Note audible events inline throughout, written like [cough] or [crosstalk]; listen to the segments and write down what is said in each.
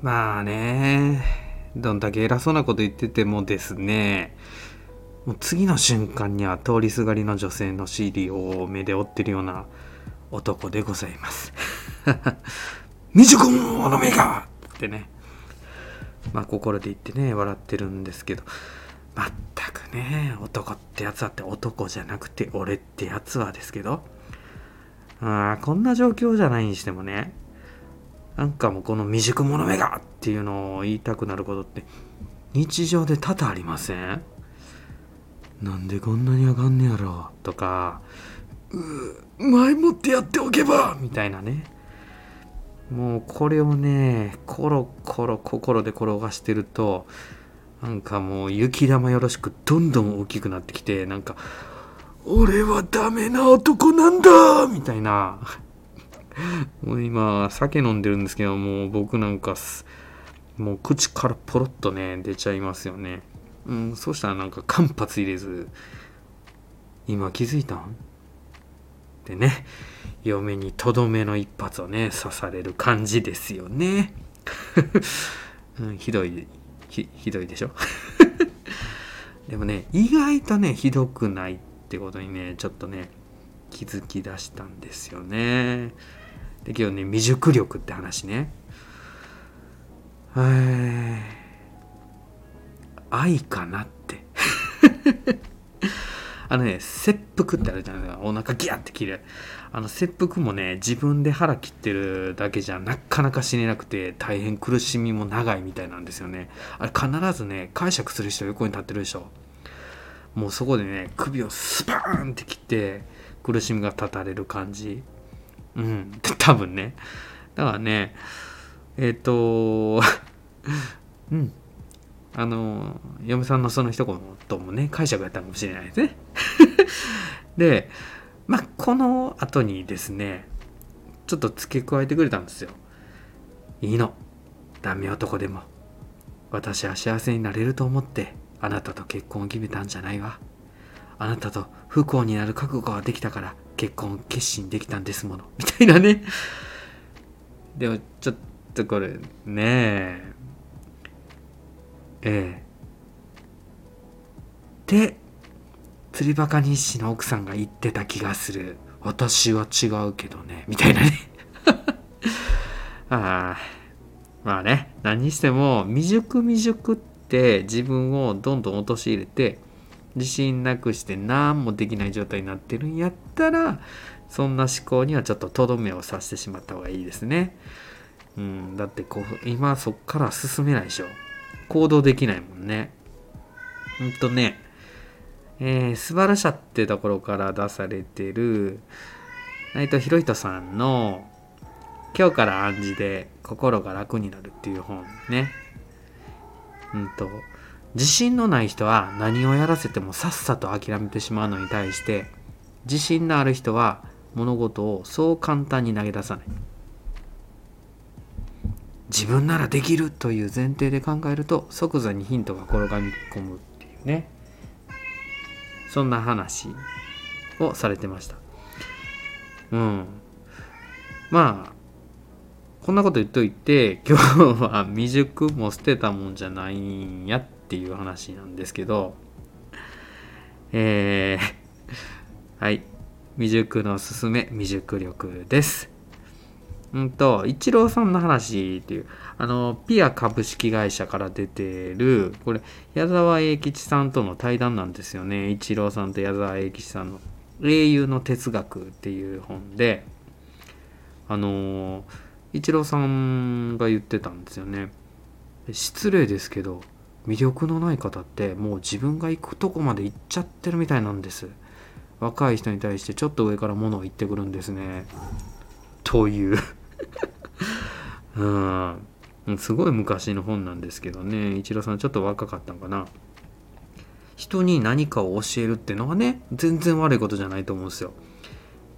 まあねどんだけ偉そうなこと言っててもですねもう次の瞬間には通りすがりの女性の尻を目で追ってるような男でございます。未熟者めがってねまあ心で言ってね笑ってるんですけどまったくね男ってやつはって男じゃなくて俺ってやつはですけどあこんな状況じゃないにしてもねなんかもうこの未熟者めがっていうのを言いたくなることって日常で多々ありません？なんでこんなにあかんねやろ？とかう前もってやっておけば！みたいなね。もうこれをねコロコロ心で転がしてるとなんかもう雪玉よろしくどんどん大きくなってきてなんか俺はダメな男なんだ！みたいな。もう今酒飲んでるんですけどもう僕なんかもう口からポロッとね出ちゃいますよね。うんそしたらなんか間髪入れず今気づいたん？でね嫁にとどめの一発をね刺される感じですよね、[laughs] うん、ひどいひひどいでしょ？[laughs] でもね意外とねひどくないってことにねちょっとね気づき出したんですよね。で今日ね未熟力って話ね。愛かなって。[laughs] あのね切腹ってあるじゃないですか。お腹ギャって切る。あの切腹もね自分で腹切ってるだけじゃなかなか死ねなくて大変苦しみも長いみたいなんですよね。あれ必ずね解釈する人横に立ってるでしょ。もうそこでね首をスパーンって切って苦しみが断たれる感じ。うん。多分ね。だからねえっ、ー、とうん。あの嫁さんのその一言もね解釈やったかもしれないですね。[laughs] でまあこの後にですねちょっと付け加えてくれたんですよ。いいの。ダメ男でも。私は幸せになれると思ってあなたと結婚を決めたんじゃないわ。あなたと不幸になる覚悟ができたから結婚決心できたんですもの。[laughs] みたいなね。でもちょっとこれね。ええ。えで釣りバカ日誌の奥さんが言ってた気がする。私は違うけどね。みたいなね。[laughs] ああまあね。何にしても未熟未熟って自分をどんどん陥れて自信なくして何もできない状態になってるんやったらそんな思考にはちょっととどめを刺してしまった方がいいですね。うん、だってこう今そっから進めないでしょ。行動できないもんね。ほんとね、えー、素晴らしさってところから出されてる内藤博人さんの「今日から暗示で心が楽になる」っていう本ね。うんと自信のない人は何をやらせてもさっさと諦めてしまうのに対して自信のある人は物事をそう簡単に投げ出さない。自分ならできるという前提で考えると即座にヒントが転がり込むっていうね。そんな話をされてました。うん。まあこんなこと言っといて [laughs] 今日は未熟も捨てたもんじゃないんやっていう話なんですけどえー、[laughs] はい。未熟のすすめ未熟力です。うんとイチローさんの話っていうあのピア株式会社から出てるこれ矢沢永吉さんとの対談なんですよね。イチローさんと矢沢永吉さんの「英雄の哲学」っていう本であのーイチローさんが言ってたんですよね。失礼ですけど魅力のない方ってもう自分が行くとこまで行っちゃってるみたいなんです。若い人に対してちょっと上から物を言ってくるんですね。という。[laughs] うん。すごい昔の本なんですけどね。イチローさんちょっと若かったのかな。人に何かを教えるっていうのはね全然悪いことじゃないと思うんですよ。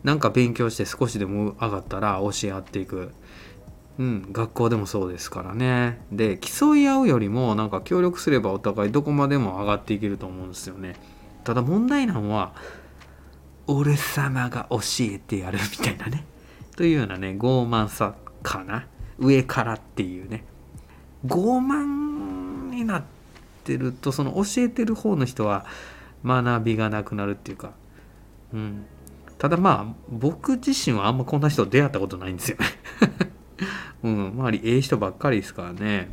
なんか勉強して少しでも上がったら教え合っていく。うん、学校でもそうですからね。で競い合うよりもなんか協力すればお互いどこまでも上がっていけると思うんですよね。ただ問題なのは俺様が教えてやるみたいなね。というようなね傲慢さかな。上からっていうね。傲慢になってるとその教えてる方の人は学びがなくなるっていうか、うん、ただまあ僕自身はあんまこんな人出会ったことないんですよね。[laughs] うん、周りええ人ばっかりですからね。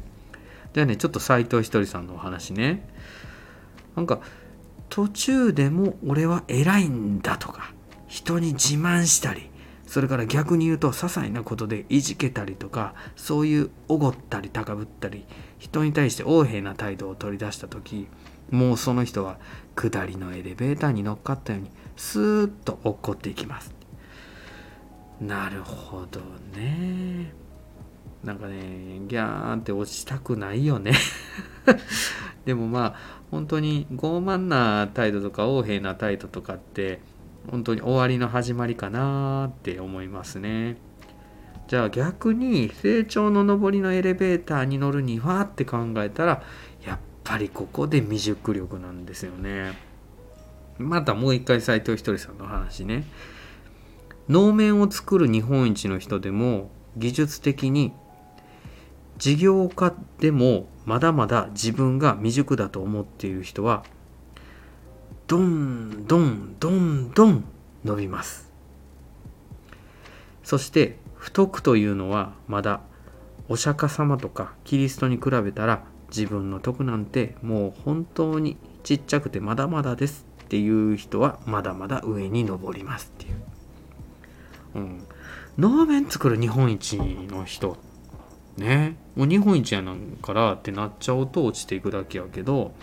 じゃあねちょっと斎藤ひとりさんのお話ね。なんか途中でも俺は偉いんだとか人に自慢したりそれから逆に言うと些細なことでいじけたりとかそういうおごったり高ぶったり人に対して横柄な態度を取り出した時もうその人は下りのエレベーターに乗っかったようにスーッと落っこっていきますなるほどねなんかねギャーンって落ちたくないよね [laughs] でもまあ本当に傲慢な態度とか横柄な態度とかって本当に終わりの始まりかなって思いますね。じゃあ逆に成長の上りのエレベーターに乗るにはって考えたらやっぱりここで未熟力なんですよね。またもう一回斎藤ひとりさんの話ね。能面を作る日本一の人でも技術的に事業家でもまだまだ自分が未熟だと思っている人はどんどんどんどん伸びますそして太くというのはまだお釈迦様とかキリストに比べたら自分の徳なんてもう本当にちっちゃくてまだまだですっていう人はまだまだ上に登りますっていう。うん。能面作る日本一の人ねもう日本一やなんからってなっちゃうと落ちていくだけやけど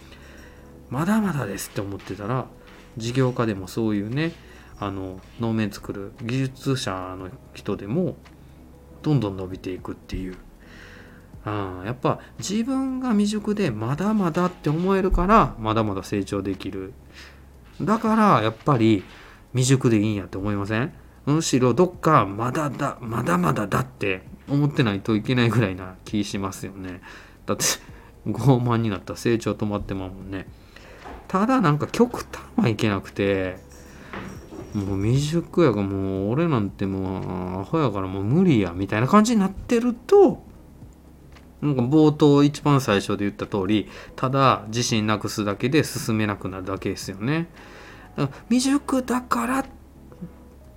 まだまだですって思ってたら事業家でもそういうねあの能面作る技術者の人でもどんどん伸びていくっていう、うん、やっぱ自分が未熟でまだまだって思えるからまだまだ成長できるだからやっぱり未熟でいいんやって思いません？むしろどっかまだだまだまだだって思ってないといけないぐらいな気しますよね。だって傲慢になったら成長止まってまうもんね。ただなんか極端はいけなくてもう未熟やがもう俺なんてもうアホやからもう無理やみたいな感じになってるとなんか冒頭一番最初で言った通りただ自信なくすだけで進めなくなるだけですよね。未熟だから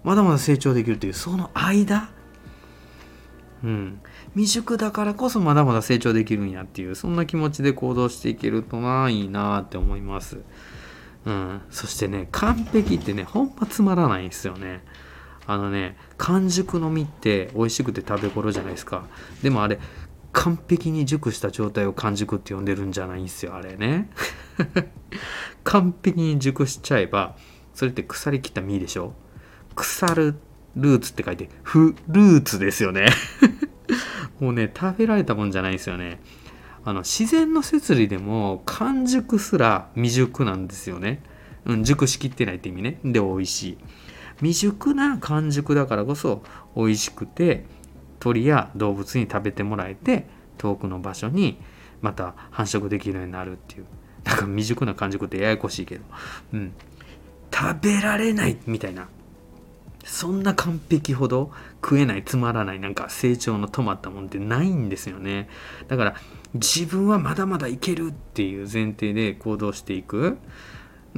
まだまだ成長できるっていうその間？うん未熟だからこそまだまだ成長できるんやっていうそんな気持ちで行動していけるとないいなって思います。うん、そしてね完璧ってねほんまつまらないんですよね。あのね完熟の実って美味しくて食べ頃じゃないですか。でもあれ完璧に熟した状態を完熟って呼んでるんじゃないんですよあれね。[laughs] 完璧に熟しちゃえばそれって腐りきった実でしょ？腐るルーツって書いてフルーツですよね。[laughs] もうね食べられたもんじゃないですよね。あの自然の摂理でも完熟すら未熟なんですよね、うん、熟しきってないって意味ね。で美味しい。未熟な完熟だからこそ美味しくて鳥や動物に食べてもらえて遠くの場所にまた繁殖できるようになるっていう。なんか未熟な完熟ってややこしいけど。うん。食べられないみたいな。そんな完璧ほど食えないつまらないなんか成長の止まったもんってないんですよね。だから自分はまだまだいけるっていう前提で行動していく。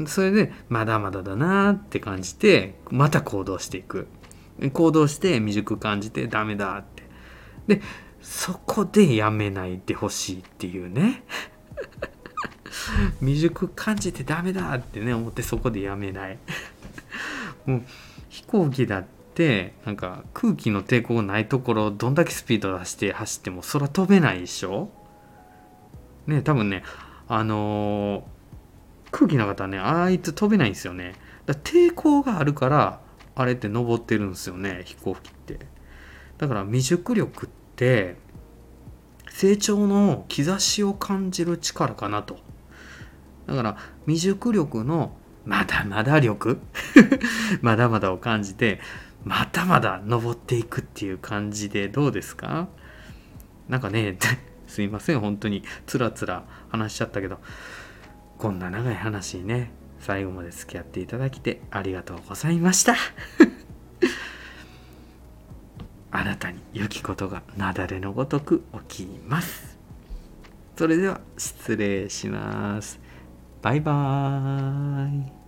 それでまだまだだなって感じてまた行動していく。行動して未熟感じてダメだって。でそこでやめないでほしいっていうね。[laughs] 未熟感じてダメだってね思ってそこでやめない。もう飛行機だってなんか空気の抵抗ないところどんだけスピード出して走っても空飛べないでしょ。ね多分ねあのー、空気なかったらねあいつ飛べないんですよね。だ抵抗があるからあれって登ってるんですよね飛行機って。だから未熟力って成長の兆しを感じる力かなと。だから未熟力のまだまだ力？[laughs] まだまだを感じてまだまだ登っていくっていう感じでどうですか？なんかね [laughs] すいません本当につらつら話しちゃったけど。こんな長い話ね。最後まで付き合っていただきてありがとうございました。[laughs] あなたに良きことが雪崩のごとく起きます。それでは失礼します。バイバーイ。